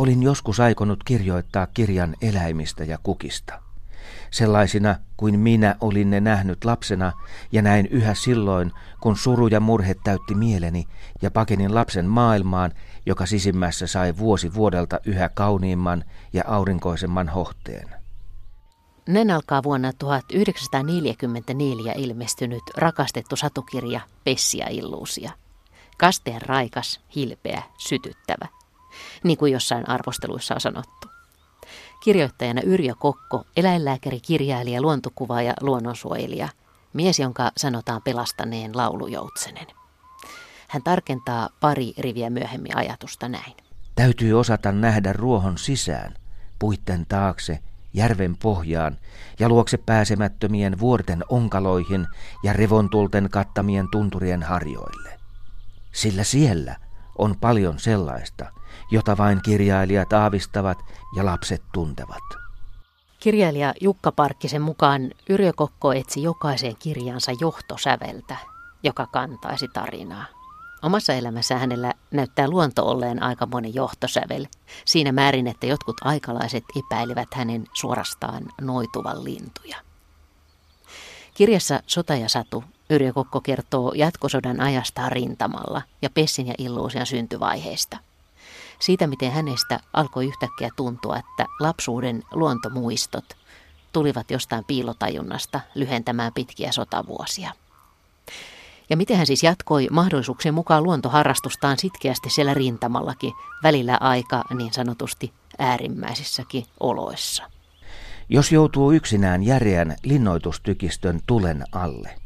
Olin joskus aikonut kirjoittaa kirjan eläimistä ja kukista. Sellaisina kuin minä olin ne nähnyt lapsena ja näin yhä silloin, kun suru ja murhe täytti mieleni ja pakenin lapsen maailmaan, joka sisimmässä sai vuosi vuodelta yhä kauniimman ja aurinkoisemman hohteen. Nen alkaa vuonna 1944 ilmestynyt rakastettu satukirja Pessia illuusia. Kasteen raikas, hilpeä, sytyttävä, niin kuin jossain arvosteluissa on sanottu. Kirjoittajana Yrjö Kokko, eläinlääkäri, kirjailija, luontokuvaaja, luonnonsuojelija, mies, jonka sanotaan pelastaneen laulujoutsenen. Hän tarkentaa pari riviä myöhemmin ajatusta näin. Täytyy osata nähdä ruohon sisään, puitten taakse, järven pohjaan ja luokse pääsemättömien vuorten onkaloihin ja revontulten kattamien tunturien harjoille. Sillä siellä on paljon sellaista, jota vain kirjailijat aavistavat ja lapset tuntevat. Kirjailija Jukka Parkkisen mukaan Yrjö Kokko etsi jokaiseen kirjansa johtosäveltä, joka kantaisi tarinaa. Omassa elämässä hänellä näyttää luonto olleen aika moni johtosävel, siinä määrin, että jotkut aikalaiset epäilivät hänen suorastaan noituvan lintuja. Kirjassa Sota ja Satu Yrjö Kokko kertoo jatkosodan ajasta rintamalla ja Pessin ja Illuusian syntyvaiheista. Siitä, miten hänestä alkoi yhtäkkiä tuntua, että lapsuuden luontomuistot tulivat jostain piilotajunnasta lyhentämään pitkiä sotavuosia. Ja miten hän siis jatkoi mahdollisuuksien mukaan luontoharrastustaan sitkeästi siellä rintamallakin, välillä aika niin sanotusti äärimmäisissäkin oloissa. Jos joutuu yksinään järeän linnoitustykistön tulen alle,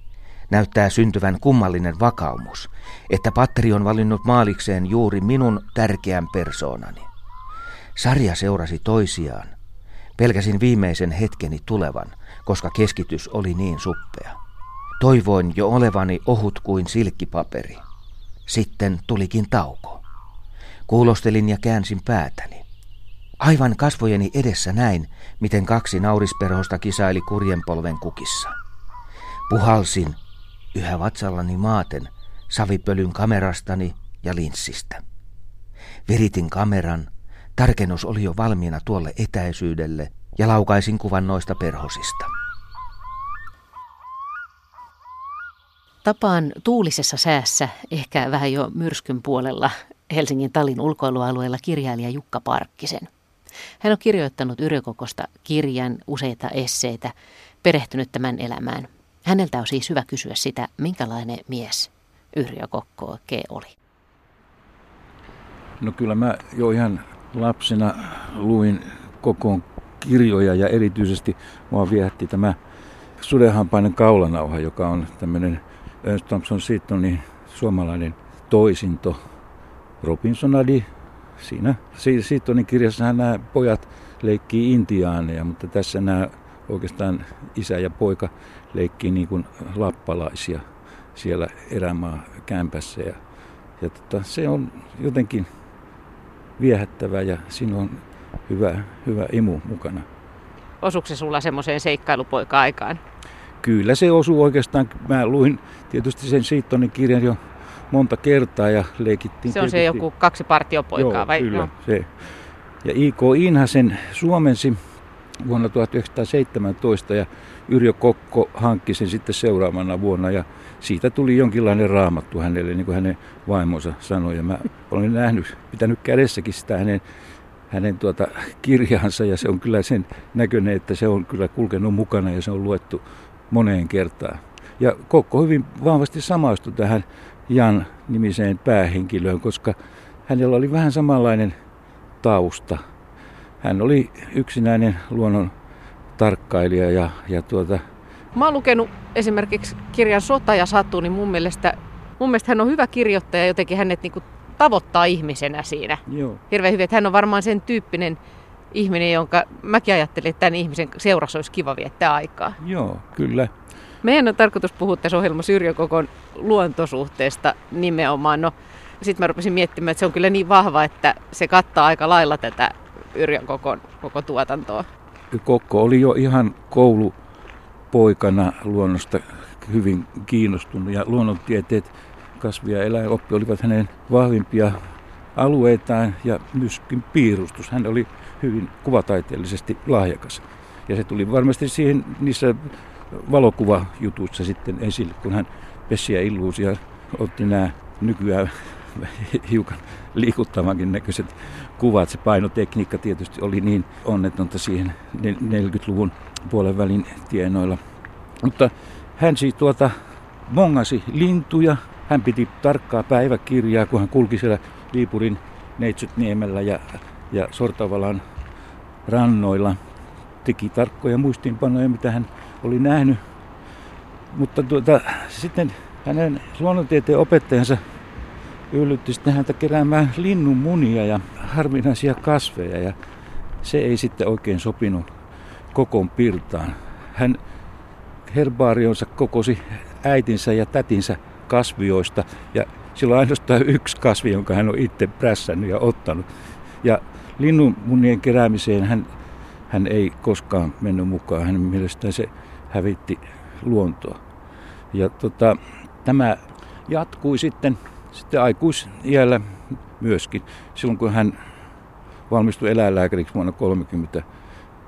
näyttää syntyvän kummallinen vakaumus, että Patteri on valinnut maalikseen juuri minun tärkeän persoonani. Sarja seurasi toisiaan. Pelkäsin viimeisen hetkeni tulevan, koska keskitys oli niin suppea. Toivoin jo olevani ohut kuin silkkipaperi. Sitten tulikin tauko. Kuulostelin ja käänsin päätäni. Aivan kasvojeni edessä näin, miten kaksi naurisperhosta kisaili kurjenpolven kukissa. Puhalsin, yhä vatsallani maaten, savipölyn kamerastani ja linssistä. Viritin kameran, tarkennus oli jo valmiina tuolle etäisyydelle ja laukaisin kuvan noista perhosista. Tapaan tuulisessa säässä, ehkä vähän jo myrskyn puolella, Helsingin Tallin ulkoilualueella kirjailija Jukka Parkkisen. Hän on kirjoittanut Yrjökokosta kirjan, useita esseitä, perehtynyt tämän elämään. Häneltä on siis hyvä kysyä sitä, minkälainen mies Yrjö Kokko oikein oli. No kyllä mä jo ihan lapsena luin kokoon kirjoja ja erityisesti mua viehätti tämä sudenhampainen kaulanauha, joka on tämmöinen Ernst Thompson Seatonin suomalainen toisinto Robinsonadi. Siinä Seatonin kirjassahan nämä pojat leikkii intiaaneja, mutta tässä nämä oikeastaan isä ja poika leikkii niin kuin lappalaisia siellä erämaa kämpässä. Ja, ja tota, se on jotenkin viehättävä ja siinä on hyvä, hyvä imu mukana. Osuuko se sulla semmoiseen seikkailupoika-aikaan? Kyllä se osuu oikeastaan. Mä luin tietysti sen Siittonin kirjan jo monta kertaa ja leikittiin. Se on tietysti. se joku kaksi partiopoikaa Joo, vai? kyllä, No. se. Ja I.K. Inhasen suomensi vuonna 1917 ja Yrjö Kokko hankki sen sitten seuraavana vuonna ja siitä tuli jonkinlainen raamattu hänelle, niin kuin hänen vaimonsa sanoi. Ja mä olen nähnyt, pitänyt kädessäkin sitä hänen, hänen tuota kirjaansa ja se on kyllä sen näköinen, että se on kyllä kulkenut mukana ja se on luettu moneen kertaan. Ja Kokko hyvin vahvasti samaistui tähän Jan nimiseen päähenkilöön, koska hänellä oli vähän samanlainen tausta. Hän oli yksinäinen luonnon tarkkailija ja, ja tuota, Mä oon lukenut esimerkiksi kirjan Sota ja Satu, niin mun mielestä, mun mielestä hän on hyvä kirjoittaja, jotenkin hänet niinku tavoittaa ihmisenä siinä. joo, Hirveän hyvin, että hän on varmaan sen tyyppinen ihminen, jonka mäkin ajattelin, että tämän ihmisen seurassa olisi kiva viettää aikaa. joo, kyllä. Meidän on tarkoitus puhua tässä ohjelmassa Yrjökokon luontosuhteesta nimenomaan. No, sitten mä rupesin miettimään, että se on kyllä niin vahva, että se kattaa aika lailla tätä Yrjökokon koko tuotantoa. Kokko oli jo ihan koulupoikana luonnosta hyvin kiinnostunut ja luonnontieteet, kasvi- ja eläinoppi olivat hänen vahvimpia alueitaan ja myöskin piirustus. Hän oli hyvin kuvataiteellisesti lahjakas. Ja se tuli varmasti siihen niissä valokuvajutuissa sitten esille, kun hän Pessiä Illuusia otti nämä nykyään hiukan liikuttavankin näköiset kuvat. Se painotekniikka tietysti oli niin onnetonta siihen 40-luvun puolen välin tienoilla. Mutta hän siis tuota mongasi lintuja. Hän piti tarkkaa päiväkirjaa, kun hän kulki siellä Viipurin Neitsytniemellä ja, ja Sortavalan rannoilla. Teki tarkkoja muistiinpanoja, mitä hän oli nähnyt. Mutta tuota, sitten hänen luonnontieteen opettajansa yllytti sitten häntä keräämään linnun munia ja harvinaisia kasveja ja se ei sitten oikein sopinut kokon pirtaan. Hän herbaarionsa kokosi äitinsä ja tätinsä kasvioista ja sillä on ainoastaan yksi kasvi, jonka hän on itse prässännyt ja ottanut. Ja linnunmunien keräämiseen hän, hän ei koskaan mennyt mukaan. Hänen mielestään se hävitti luontoa. Ja tota, tämä jatkui sitten, sitten aikuisiällä myöskin. Silloin kun hän valmistui eläinlääkäriksi vuonna 30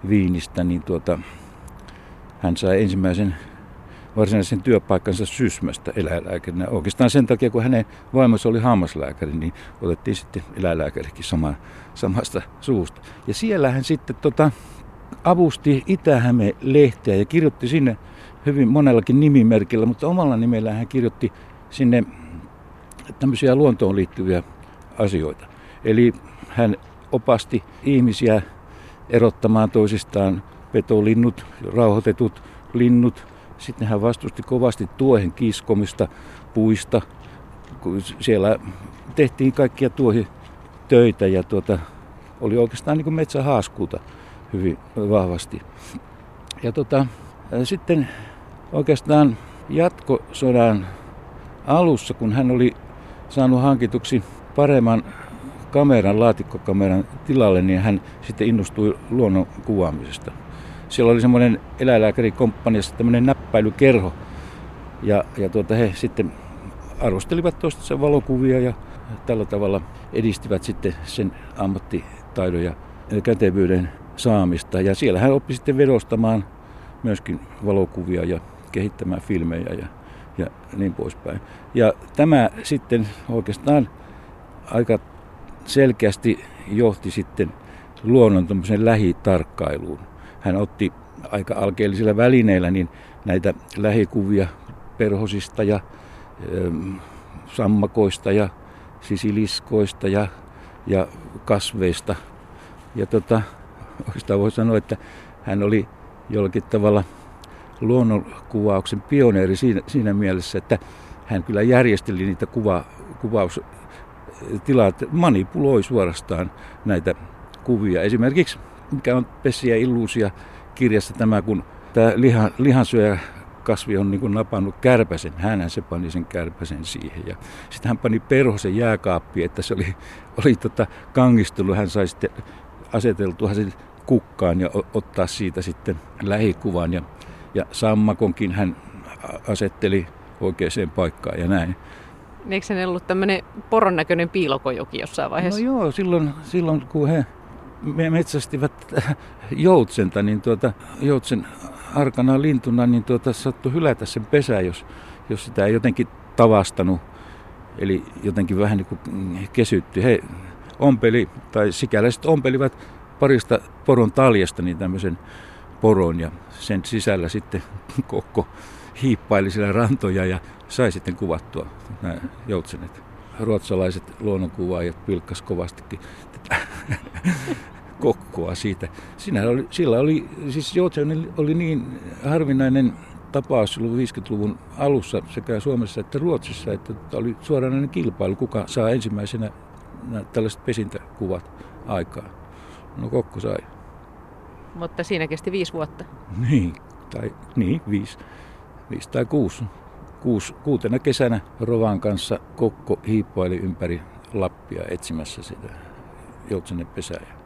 Viinistä, niin tuota, hän sai ensimmäisen varsinaisen työpaikkansa Sysmästä eläinlääkärinä. Oikeastaan sen takia, kun hänen vaimonsa oli hammaslääkäri, niin otettiin sitten eläinlääkärikin sama, samasta suusta. Ja siellä hän sitten tota, avusti itä lehteä ja kirjoitti sinne hyvin monellakin nimimerkillä, mutta omalla nimellä hän kirjoitti sinne tämmöisiä luontoon liittyviä asioita. Eli hän opasti ihmisiä erottamaan toisistaan petolinnut, rauhoitetut linnut. Sitten hän vastusti kovasti tuohen kiskomista puista. Siellä tehtiin kaikkia tuohitöitä ja tuota, oli oikeastaan niin kuin metsähaaskuuta hyvin vahvasti. Ja tota, sitten oikeastaan jatkosodan alussa, kun hän oli saanut hankituksi paremman kameran, laatikkokameran tilalle, niin hän sitten innostui luonnon kuvaamisesta. Siellä oli semmoinen eläinlääkärikomppaniassa tämmöinen näppäilykerho, ja, ja tuota, he sitten arvostelivat tuosta valokuvia ja tällä tavalla edistivät sitten sen ammattitaidon ja kätevyyden saamista. Ja siellä hän oppi sitten vedostamaan myöskin valokuvia ja kehittämään filmejä ja, ja niin poispäin. Ja tämä sitten oikeastaan aika selkeästi johti sitten luonnon lähitarkkailuun. Hän otti aika alkeellisilla välineillä niin näitä lähikuvia perhosista ja ö, sammakoista ja sisiliskoista ja, ja kasveista. Ja tota, oikeastaan voi sanoa, että hän oli jollakin tavalla luonnonkuvauksen pioneeri siinä, siinä mielessä, että hän kyllä järjesteli niitä kuva, kuvaustilat, manipuloi suorastaan näitä kuvia. Esimerkiksi, mikä on Pessiä illuusia kirjassa tämä, kun tämä lihan, lihansyöjä kasvi on niin napannut kärpäsen. Hänhän se pani sen kärpäsen siihen. Ja sitten hän pani perhosen jääkaappi, että se oli, oli tota kangistelu. Hän sai sitten aseteltua sen kukkaan ja ottaa siitä sitten lähikuvan. Ja, ja sammakonkin hän asetteli oikeaan paikkaan ja näin. Eikö se ollut tämmöinen poron näköinen piilokojoki jossain vaiheessa? No joo, silloin, silloin kun he metsästivät joutsenta, niin tuota, joutsen arkana lintuna, niin tuota, sattui hylätä sen pesä, jos, jos sitä ei jotenkin tavastanut. Eli jotenkin vähän niin kuin kesytti. He ompeli, tai sikäläiset ompelivat parista poron taljasta niin tämmöisen poron ja sen sisällä sitten kokko hiippaili siellä rantoja ja sai sitten kuvattua nämä joutsenet. Ruotsalaiset luonnonkuvaajat pilkkas kovastikin kokkoa siitä. Siinä oli, sillä oli, siis joutsen oli niin harvinainen tapaus silloin 50-luvun alussa sekä Suomessa että Ruotsissa, että oli suoranainen kilpailu, kuka saa ensimmäisenä tällaiset pesintäkuvat aikaan. No Kokko sai. Mutta siinä kesti viisi vuotta. Niin, tai niin, viisi, viisi tai kuusi. Kuus, kuutena kesänä Rovan kanssa Kokko hiippaili ympäri Lappia etsimässä sitä joutsenen pesää.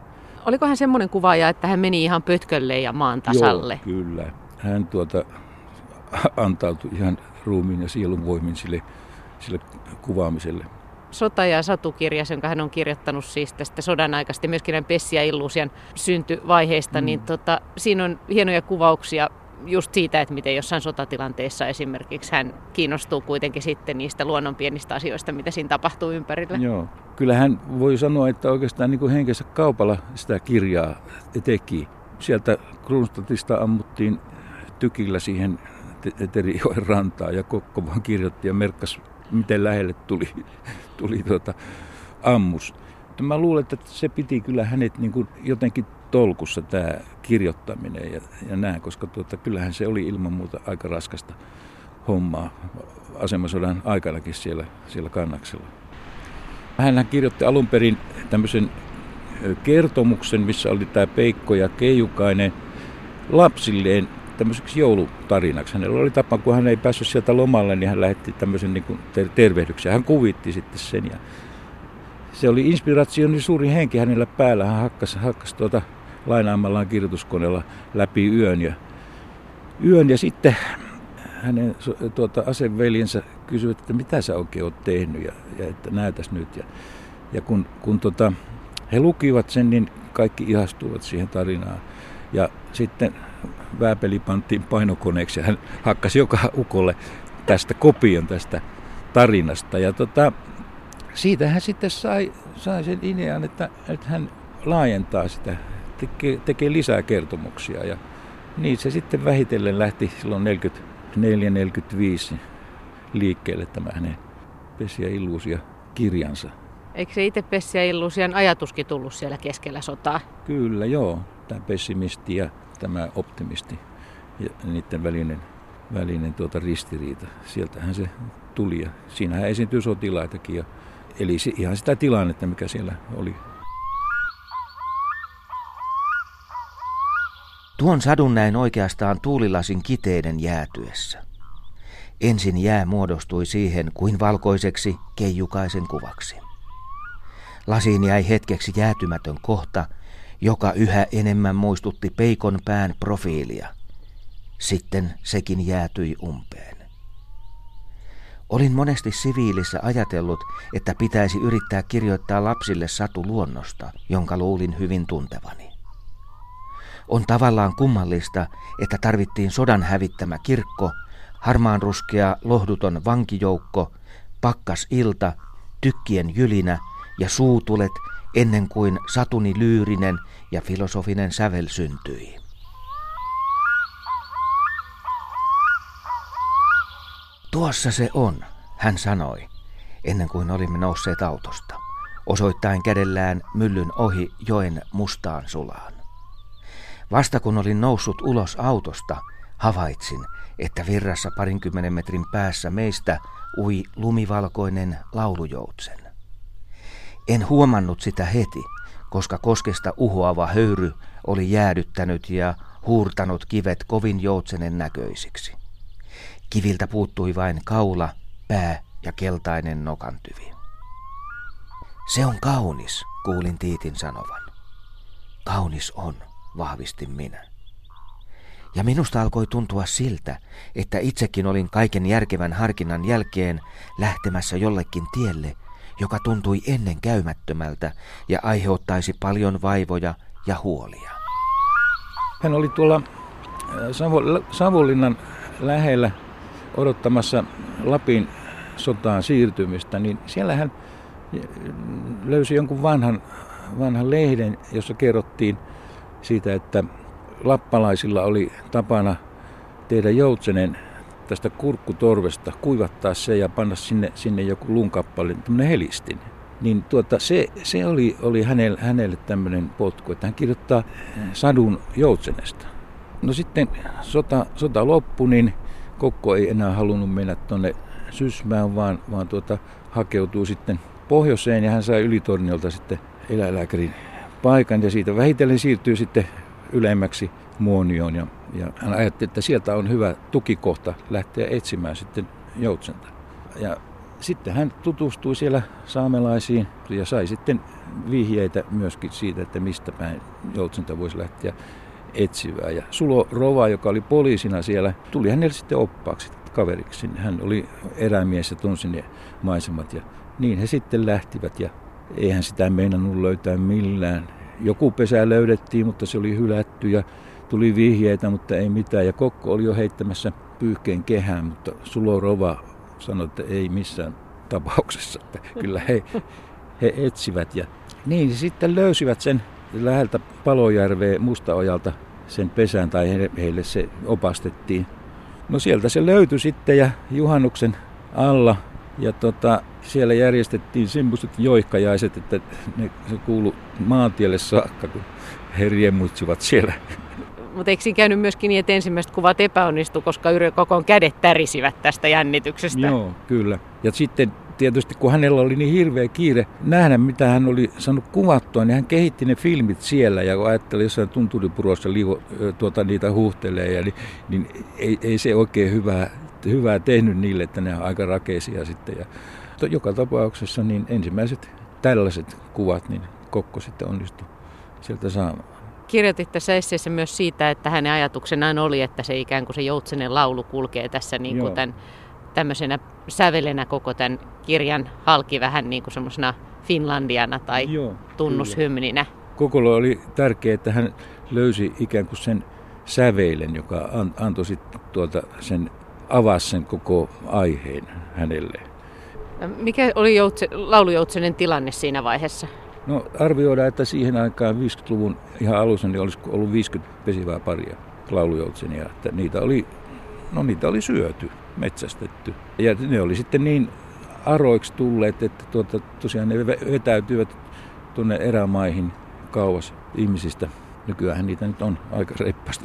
Oliko hän semmoinen kuvaaja, että hän meni ihan pötkölle ja maan tasalle? Joo, kyllä. Hän tuota, antautui ihan ruumiin ja sielun voimin sille, sille kuvaamiselle. Sota- ja satukirjas, jonka hän on kirjoittanut siis tästä sodan aikaista, myöskin näin Pessi ja Illuusian syntyvaiheesta, mm. niin tota, siinä on hienoja kuvauksia just siitä, että miten jossain sotatilanteessa esimerkiksi hän kiinnostuu kuitenkin sitten niistä luonnon pienistä asioista, mitä siinä tapahtuu ympärillä. Joo. Kyllä hän voi sanoa, että oikeastaan niin kuin henkensä kaupalla sitä kirjaa teki. Sieltä Kronstadtista ammuttiin tykillä siihen Terijoen rantaan ja Kokko vaan kirjoitti ja merkkasi, miten lähelle tuli, tuli tuota, ammus. Mä luulen, että se piti kyllä hänet niin kuin jotenkin tolkussa tämä kirjoittaminen ja, ja näin, koska tuota, kyllähän se oli ilman muuta aika raskasta hommaa asemasodan aikanakin siellä, siellä kannaksella. Hän kirjoitti alun perin tämmöisen kertomuksen, missä oli tämä Peikko ja Keijukainen lapsilleen tämmöiseksi joulutarinaksi. Hänellä oli tapa, kun hän ei päässyt sieltä lomalle, niin hän lähetti tämmöisen niin tervehdyksen. Hän kuvitti sitten sen ja se oli inspiraationi suuri henki hänellä päällä. Hän hakkasi, hakkasi tuota lainaamallaan kirjoituskoneella läpi yön. Ja, yön ja sitten hänen tuota, aseveljensä kysyivät, että mitä sä oikein oot tehnyt ja, ja että näytäs nyt. Ja, ja kun, kun tota, he lukivat sen, niin kaikki ihastuivat siihen tarinaan. Ja sitten vääpeli panttiin painokoneeksi ja hän hakkasi joka ukolle tästä kopion tästä tarinasta. Ja tota, siitä hän sitten sai, sai sen idean, että, että hän laajentaa sitä, tekee, tekee lisää kertomuksia. Ja niin se sitten vähitellen lähti silloin 44-45 liikkeelle tämä hänen Pesiä illuusia kirjansa. Eikö se itse Pessiä Illuusian ajatuskin tullut siellä keskellä sotaa? Kyllä, joo. Tämä pessimisti ja tämä optimisti ja niiden välinen, välinen tuota ristiriita. Sieltähän se tuli ja siinähän esiintyy sotilaitakin. Ja, eli ihan sitä tilannetta, mikä siellä oli. Tuon sadun näin oikeastaan tuulilasin kiteiden jäätyessä. Ensin jää muodostui siihen kuin valkoiseksi keijukaisen kuvaksi. Lasiin jäi hetkeksi jäätymätön kohta, joka yhä enemmän muistutti peikon pään profiilia. Sitten sekin jäätyi umpeen. Olin monesti siviilissä ajatellut, että pitäisi yrittää kirjoittaa lapsille satu luonnosta, jonka luulin hyvin tuntevani. On tavallaan kummallista, että tarvittiin sodan hävittämä kirkko, harmaanruskea lohduton vankijoukko, pakkas ilta, tykkien jylinä ja suutulet ennen kuin satuni lyyrinen ja filosofinen sävel syntyi. Tuossa se on, hän sanoi, ennen kuin olimme nousseet autosta, osoittain kädellään myllyn ohi joen mustaan sulaan. Vasta kun olin noussut ulos autosta, havaitsin, että virrassa parinkymmenen metrin päässä meistä ui lumivalkoinen laulujoutsen. En huomannut sitä heti, koska koskesta uhoava höyry oli jäädyttänyt ja huurtanut kivet kovin joutsenen näköisiksi. Kiviltä puuttui vain kaula, pää ja keltainen nokantyvi. Se on kaunis, kuulin Tiitin sanovan. Kaunis on, vahvistin minä. Ja minusta alkoi tuntua siltä, että itsekin olin kaiken järkevän harkinnan jälkeen lähtemässä jollekin tielle, joka tuntui ennen käymättömältä ja aiheuttaisi paljon vaivoja ja huolia. Hän oli tuolla äh, Savonlinnan lähellä odottamassa Lapin sotaan siirtymistä, niin siellä hän löysi jonkun vanhan, vanhan lehden, jossa kerrottiin siitä, että lappalaisilla oli tapana tehdä joutsenen tästä kurkkutorvesta, kuivattaa se ja panna sinne, sinne joku lunkappale, tämmöinen helistin. Niin tuota, se, se oli, oli hänelle, hänelle tämmöinen potku, että hän kirjoittaa sadun joutsenesta. No sitten sota, sota loppui, niin Kokko ei enää halunnut mennä tuonne Sysmään, vaan, vaan tuota, hakeutuu sitten pohjoiseen ja hän sai Ylitorniolta sitten eläinlääkärin paikan ja siitä vähitellen siirtyy sitten ylemmäksi Muonioon ja, ja hän ajatteli, että sieltä on hyvä tukikohta lähteä etsimään sitten joutsenta. Ja sitten hän tutustui siellä saamelaisiin ja sai sitten vihjeitä myöskin siitä, että mistä päin joutsenta voisi lähteä etsivää. Ja Sulo Rova, joka oli poliisina siellä, tuli hänelle sitten oppaaksi. kaveriksi. Hän oli erämies ja tunsi ne maisemat ja niin he sitten lähtivät ja eihän sitä meinannut löytää millään. Joku pesä löydettiin, mutta se oli hylätty ja tuli vihjeitä, mutta ei mitään. Ja Kokko oli jo heittämässä pyyhkeen kehään, mutta Sulo Rova sanoi, että ei missään tapauksessa. Että kyllä he, he etsivät. Ja niin sitten löysivät sen läheltä Palojärveä Mustaojalta sen pesän tai heille se opastettiin. No sieltä se löytyi sitten ja juhannuksen alla ja tota, siellä järjestettiin semmoiset joikkajaiset, että ne, se kuulu maantielle saakka, kun he riemuitsivat siellä. Mutta eikö siinä käynyt myöskin niin, että ensimmäiset kuvat epäonnistu, koska Yrjö Kokon kädet tärisivät tästä jännityksestä? Joo, kyllä. Ja sitten tietysti kun hänellä oli niin hirveä kiire nähdä, mitä hän oli saanut kuvattua, niin hän kehitti ne filmit siellä ja kun ajatteli jossain tunturipurossa liivo, tuota, niitä huuhtelee, ja, niin, niin ei, ei, se oikein hyvää, hyvää tehnyt niille, että ne on aika rakeisia sitten. Ja, joka tapauksessa niin ensimmäiset tällaiset kuvat, niin Kokko sitten onnistui sieltä saamaan. Kirjoitit tässä esseessä myös siitä, että hänen ajatuksenaan oli, että se ikään kuin se joutsenen laulu kulkee tässä niin kuin tämän tämmöisenä sävelenä koko tämän kirjan halki vähän niin kuin semmoisena Finlandiana tai Joo, tunnushymninä. Kokolla oli tärkeää, että hän löysi ikään kuin sen säveilen, joka antoi sitten tuolta sen, avasi sen koko aiheen hänelle. Mikä oli joutse, laulujoutsenen tilanne siinä vaiheessa? No arvioidaan, että siihen aikaan 50-luvun ihan alussa niin olisi ollut 50 pesivää paria laulujoutsenia. Että niitä oli, no niitä oli syöty metsästetty. Ja ne oli sitten niin aroiksi tulleet, että tuota, tosiaan ne vetäytyivät tuonne erämaihin kauas ihmisistä. Nykyään niitä nyt on aika reippaasti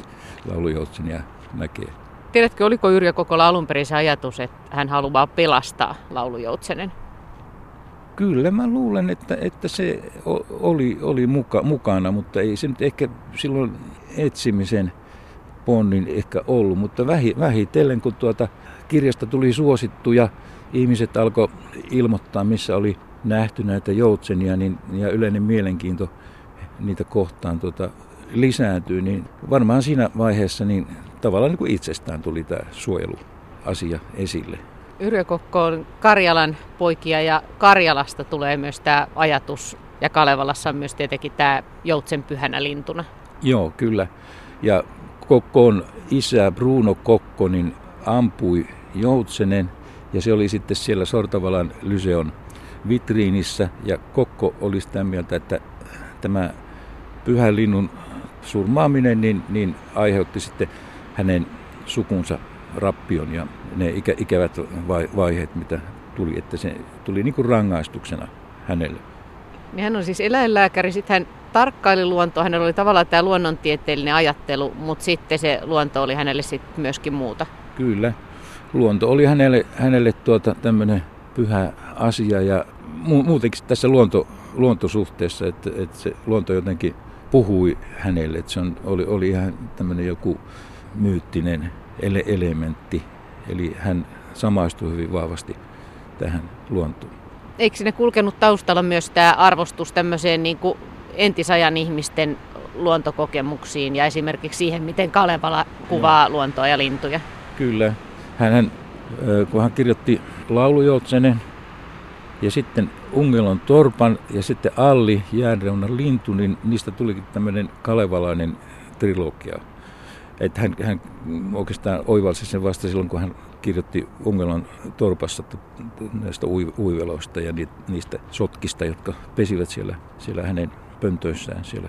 laulujoutsenia näkee. Tiedätkö, oliko Yrjö Kokola alun perin se ajatus, että hän haluaa pelastaa laulujoutsenen? Kyllä mä luulen, että, että se oli, oli muka, mukana, mutta ei se nyt ehkä silloin etsimisen ponnin ehkä ollut, mutta vähi, vähitellen kun tuota kirjasta tuli suosittu ja ihmiset alkoi ilmoittaa, missä oli nähty näitä joutsenia niin, ja yleinen mielenkiinto niitä kohtaan tuota, lisääntyy, niin varmaan siinä vaiheessa niin tavallaan niin kuin itsestään tuli tämä suojeluasia esille. Yrjö Kokko on Karjalan poikia ja Karjalasta tulee myös tämä ajatus ja Kalevalassa on myös tietenkin tämä joutsen pyhänä lintuna. Joo, kyllä. Ja Kokkon isä Bruno Kokko niin ampui joutsenen ja se oli sitten siellä Sortavalan Lyseon vitriinissä ja Kokko oli sitä mieltä, että tämä pyhän linnun surmaaminen niin, niin aiheutti sitten hänen sukunsa rappion ja ne ikä, ikävät vaiheet, mitä tuli, että se tuli niin kuin rangaistuksena hänelle. Niin hän on siis eläinlääkäri, sitten hän tarkkaili luontoa, hänellä oli tavallaan tämä luonnontieteellinen ajattelu, mutta sitten se luonto oli hänelle sitten myöskin muuta. Kyllä, luonto oli hänelle, hänelle tuota tämmöinen pyhä asia ja mu- muutenkin tässä luonto, luontosuhteessa, että, että se luonto jotenkin puhui hänelle, että se on, oli, oli ihan tämmöinen joku myyttinen ele- elementti, eli hän samaistui hyvin vahvasti tähän luontoon. Eikö sinne kulkenut taustalla myös tämä arvostus tämmöiseen niin kuin entisajan ihmisten luontokokemuksiin ja esimerkiksi siihen, miten Kalevala kuvaa no. luontoa ja lintuja? Kyllä. Hän, kun hän kirjoitti laulujoutsenen ja sitten Ungelon torpan ja sitten Alli jäänreunan lintu, niin niistä tulikin tämmöinen kalevalainen trilogia. Että hän, hän oikeastaan oivalsi sen vasta silloin, kun hän kirjoitti Ungelon torpassa näistä uiveloista ja niistä sotkista, jotka pesivät siellä, siellä hänen pöntöissään siellä.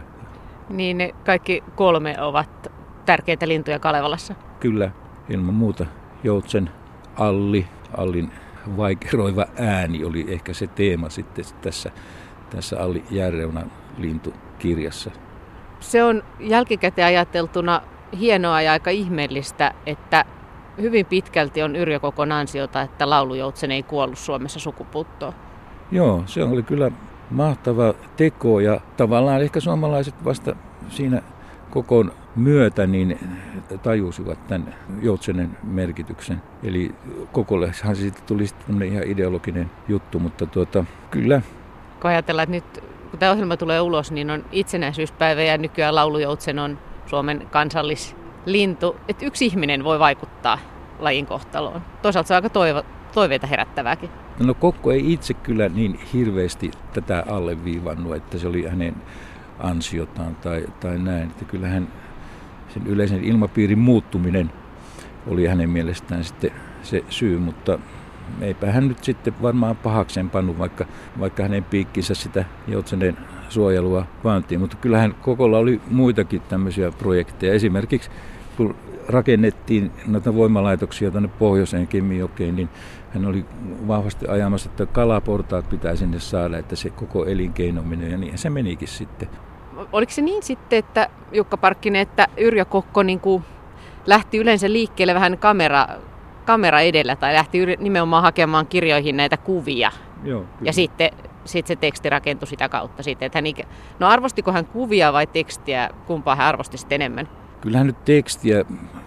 Niin ne kaikki kolme ovat tärkeitä lintuja Kalevalassa? Kyllä, ilman muuta. Joutsen Alli, Allin vaikeroiva ääni oli ehkä se teema sitten tässä, tässä Alli Järreunan lintukirjassa. Se on jälkikäteen ajateltuna hienoa ja aika ihmeellistä, että hyvin pitkälti on Yrjö Kokon ansiota, että laulujoutsen ei kuollut Suomessa sukupuuttoon. Joo, se oli kyllä mahtava teko ja tavallaan ehkä suomalaiset vasta siinä kokon myötä niin tajusivat tämän joutsenen merkityksen. Eli kokollehan siitä tuli sitten ihan ideologinen juttu, mutta tuota, kyllä. Kun ajatellaan, että nyt kun tämä ohjelma tulee ulos, niin on itsenäisyyspäivä ja nykyään laulujoutsen on Suomen kansallislintu. Että yksi ihminen voi vaikuttaa lajin kohtaloon. Toisaalta se on aika toivo, toiveita herättävääkin. No Kokko ei itse kyllä niin hirveästi tätä alleviivannut, että se oli hänen ansiotaan tai, tai näin. Että kyllähän sen yleisen ilmapiirin muuttuminen oli hänen mielestään sitten se syy, mutta eipä hän nyt sitten varmaan pahakseen pannu, vaikka, vaikka hänen piikkinsä sitä Joutsanen suojelua vaantiin. Mutta kyllähän Kokolla oli muitakin tämmöisiä projekteja. Esimerkiksi kun rakennettiin noita voimalaitoksia tänne pohjoiseen Kemijokeen, niin hän oli vahvasti ajamassa, että kalaportaat pitää sinne saada, että se koko elinkeino menee, ja niin se menikin sitten. Oliko se niin sitten, että Jukka Parkkinen, että Yrjö Kokko niin kuin lähti yleensä liikkeelle vähän kamera, kamera edellä, tai lähti nimenomaan hakemaan kirjoihin näitä kuvia, Joo, ja sitten sit se teksti rakentui sitä kautta. Sitten, että hän ikä... No arvostiko hän kuvia vai tekstiä, kumpaa hän arvosti sitten enemmän? Kyllähän nyt tekstiä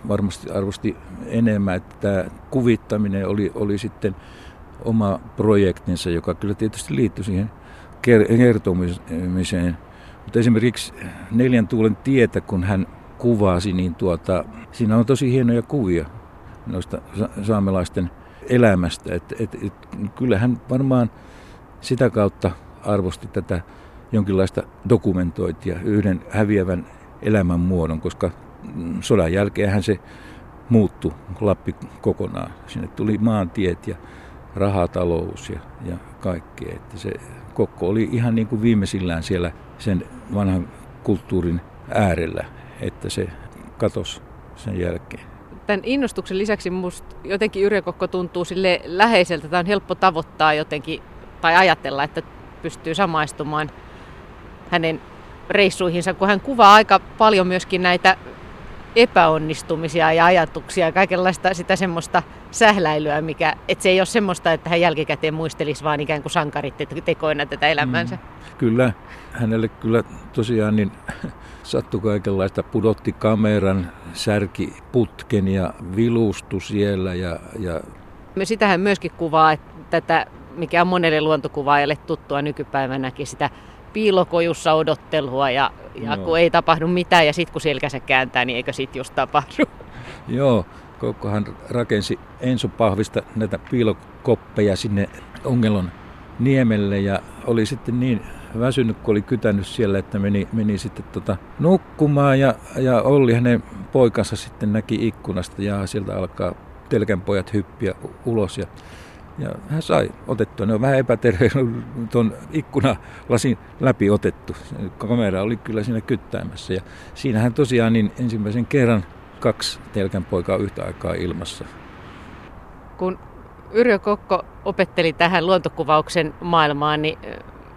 varmasti arvosti enemmän, että tämä kuvittaminen oli, oli sitten oma projektinsa, joka kyllä tietysti liittyi siihen kertomiseen. Mutta esimerkiksi Neljän tuulen tietä, kun hän kuvasi, niin tuota, siinä on tosi hienoja kuvia noista saamelaisten elämästä. Et, et, et, kyllähän varmaan sitä kautta arvosti tätä jonkinlaista dokumentointia, yhden häviävän elämän muodon, koska sodan jälkeenhän se muuttui Lappi kokonaan. Sinne tuli maantiet ja rahatalous ja, ja kaikkea. Että se Kokko oli ihan niin kuin viimeisillään siellä sen vanhan kulttuurin äärellä, että se katosi sen jälkeen. Tämän innostuksen lisäksi minusta jotenkin Yrjö Kokko tuntuu sille läheiseltä. Tämä on helppo tavoittaa jotenkin tai ajatella, että pystyy samaistumaan hänen reissuihinsa, kun hän kuvaa aika paljon myöskin näitä epäonnistumisia ja ajatuksia ja kaikenlaista sitä semmoista sähläilyä, mikä, että se ei ole semmoista, että hän jälkikäteen muistelisi vaan ikään kuin sankarit tekoina tätä elämänsä. Mm, kyllä, hänelle kyllä tosiaan niin sattui kaikenlaista, pudotti kameran, särki putken ja vilustu siellä. Ja, ja... Sitähän myöskin kuvaa, että tätä, mikä on monelle luontokuvaajalle tuttua nykypäivänäkin, sitä piilokojussa odottelua ja, ja no. kun ei tapahdu mitään ja sitten kun selkänsä kääntää, niin eikö sitten just tapahdu? Joo, Kokkohan rakensi Enso Pahvista näitä piilokoppeja sinne Ongelon niemelle ja oli sitten niin väsynyt, kun oli kytänyt siellä, että meni, meni sitten tota nukkumaan ja, ja Olli hänen poikansa sitten näki ikkunasta ja sieltä alkaa telkän pojat hyppiä ulos ja ja hän sai otettua. Ne on vähän epäterve tuon ikkunalasin läpi otettu. Kamera oli kyllä siinä kyttäämässä. Ja siinähän tosiaan niin ensimmäisen kerran kaksi telkän poikaa yhtä aikaa ilmassa. Kun Yrjö Kokko opetteli tähän luontokuvauksen maailmaan, niin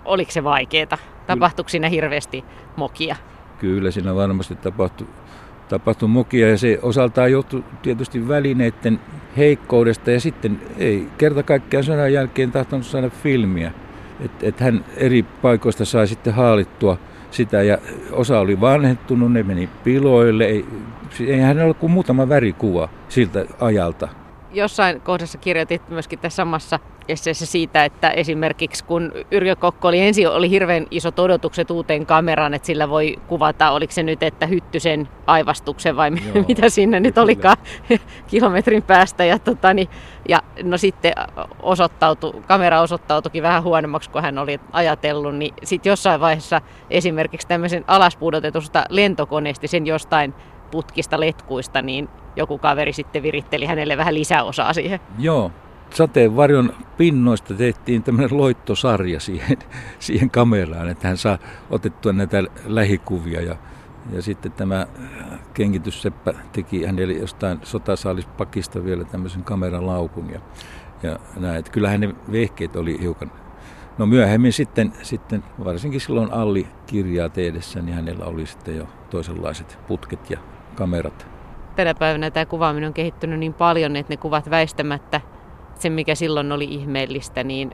oliko se vaikeaa? Tapahtuiko siinä hirveästi mokia? Kyllä siinä varmasti tapahtui tapahtui mokia ja se osaltaan johtui tietysti välineiden heikkoudesta ja sitten ei kerta kaikkiaan sodan jälkeen tahtonut saada filmiä. Että et hän eri paikoista sai sitten haalittua sitä ja osa oli vanhettunut, ne meni piloille. Ei, ei hän ole kuin muutama värikuva siltä ajalta jossain kohdassa kirjoitit myöskin tässä samassa esseessä siitä, että esimerkiksi kun Yrjö Kokko oli ensin oli hirveän isot odotukset uuteen kameraan, että sillä voi kuvata, oliko se nyt, että hyttysen aivastuksen vai Joo, mitä siinä nyt olikaan kilometrin päästä. Ja, tota, niin, ja no sitten osoittautui, kamera osoittautuikin vähän huonommaksi kuin hän oli ajatellut, niin sitten jossain vaiheessa esimerkiksi tämmöisen alaspudotetusta lentokoneesta sen jostain putkista letkuista, niin joku kaveri sitten viritteli hänelle vähän lisäosaa siihen. Joo, sateenvarjon pinnoista tehtiin tämmöinen loittosarja siihen, siihen kameraan, että hän saa otettua näitä lähikuvia ja, ja sitten tämä kengitysseppä teki hänelle jostain sotasaalispakista vielä tämmöisen kameran laukun ja, ja näin. Että kyllähän ne vehkeet oli hiukan No myöhemmin sitten, sitten varsinkin silloin Alli kirjaa tehdessä, niin hänellä oli sitten jo toisenlaiset putket ja kamerat tänä päivänä tämä kuvaaminen on kehittynyt niin paljon, että ne kuvat väistämättä se, mikä silloin oli ihmeellistä, niin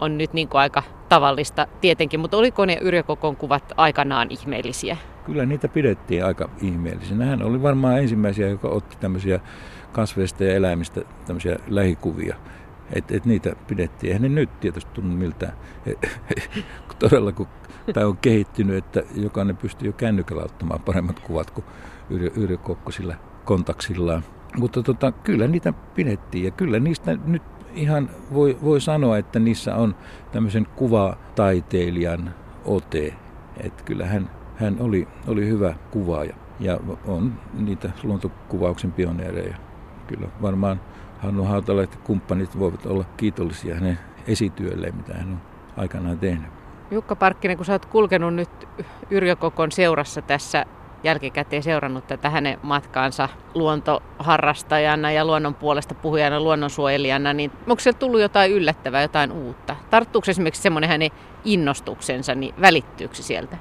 on nyt niin kuin aika tavallista tietenkin. Mutta oliko ne Yrjökokon kuvat aikanaan ihmeellisiä? Kyllä niitä pidettiin aika ihmeellisinä. Hän oli varmaan ensimmäisiä, joka otti tämmöisiä kasveista ja eläimistä tämmöisiä lähikuvia. Et, et niitä pidettiin. Eihän ne nyt tietysti tunnu miltään. Todella kun tämä on kehittynyt, että jokainen pystyy jo kännykällä ottamaan paremmat kuvat kuin Sillä kontaksillaan. Mutta tota, kyllä niitä pidettiin ja kyllä niistä nyt ihan voi, voi sanoa, että niissä on tämmöisen kuvataiteilijan ote. Että kyllä hän, hän oli, oli hyvä kuvaaja ja on niitä luontokuvauksen pioneereja. Kyllä varmaan Hannu Hautala ja kumppanit voivat olla kiitollisia hänen esityölleen, mitä hän on aikanaan tehnyt. Jukka Parkkinen, kun sä oot kulkenut nyt Yrjö Kokon seurassa tässä jälkikäteen seurannut tätä hänen matkaansa luontoharrastajana ja luonnon puolesta puhujana, luonnonsuojelijana, niin onko se tullut jotain yllättävää, jotain uutta? Tarttuuko esimerkiksi semmoinen hänen innostuksensa, niin välittyykö se sieltä?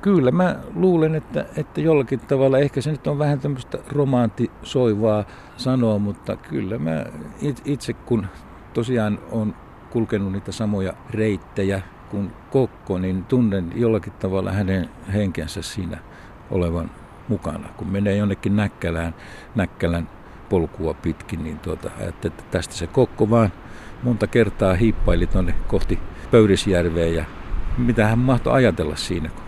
Kyllä, mä luulen, että, että jollakin tavalla, ehkä se nyt on vähän tämmöistä romantisoivaa sanoa, mutta kyllä mä itse kun tosiaan on kulkenut niitä samoja reittejä kuin Kokko, niin tunnen jollakin tavalla hänen henkensä siinä olevan mukana. Kun menee jonnekin Näkkälään, Näkkälän polkua pitkin, niin tuota, että tästä se Kokko vaan monta kertaa hiippaili tuonne kohti Pöyrisjärveä ja mitä hän mahtoi ajatella siinä, kun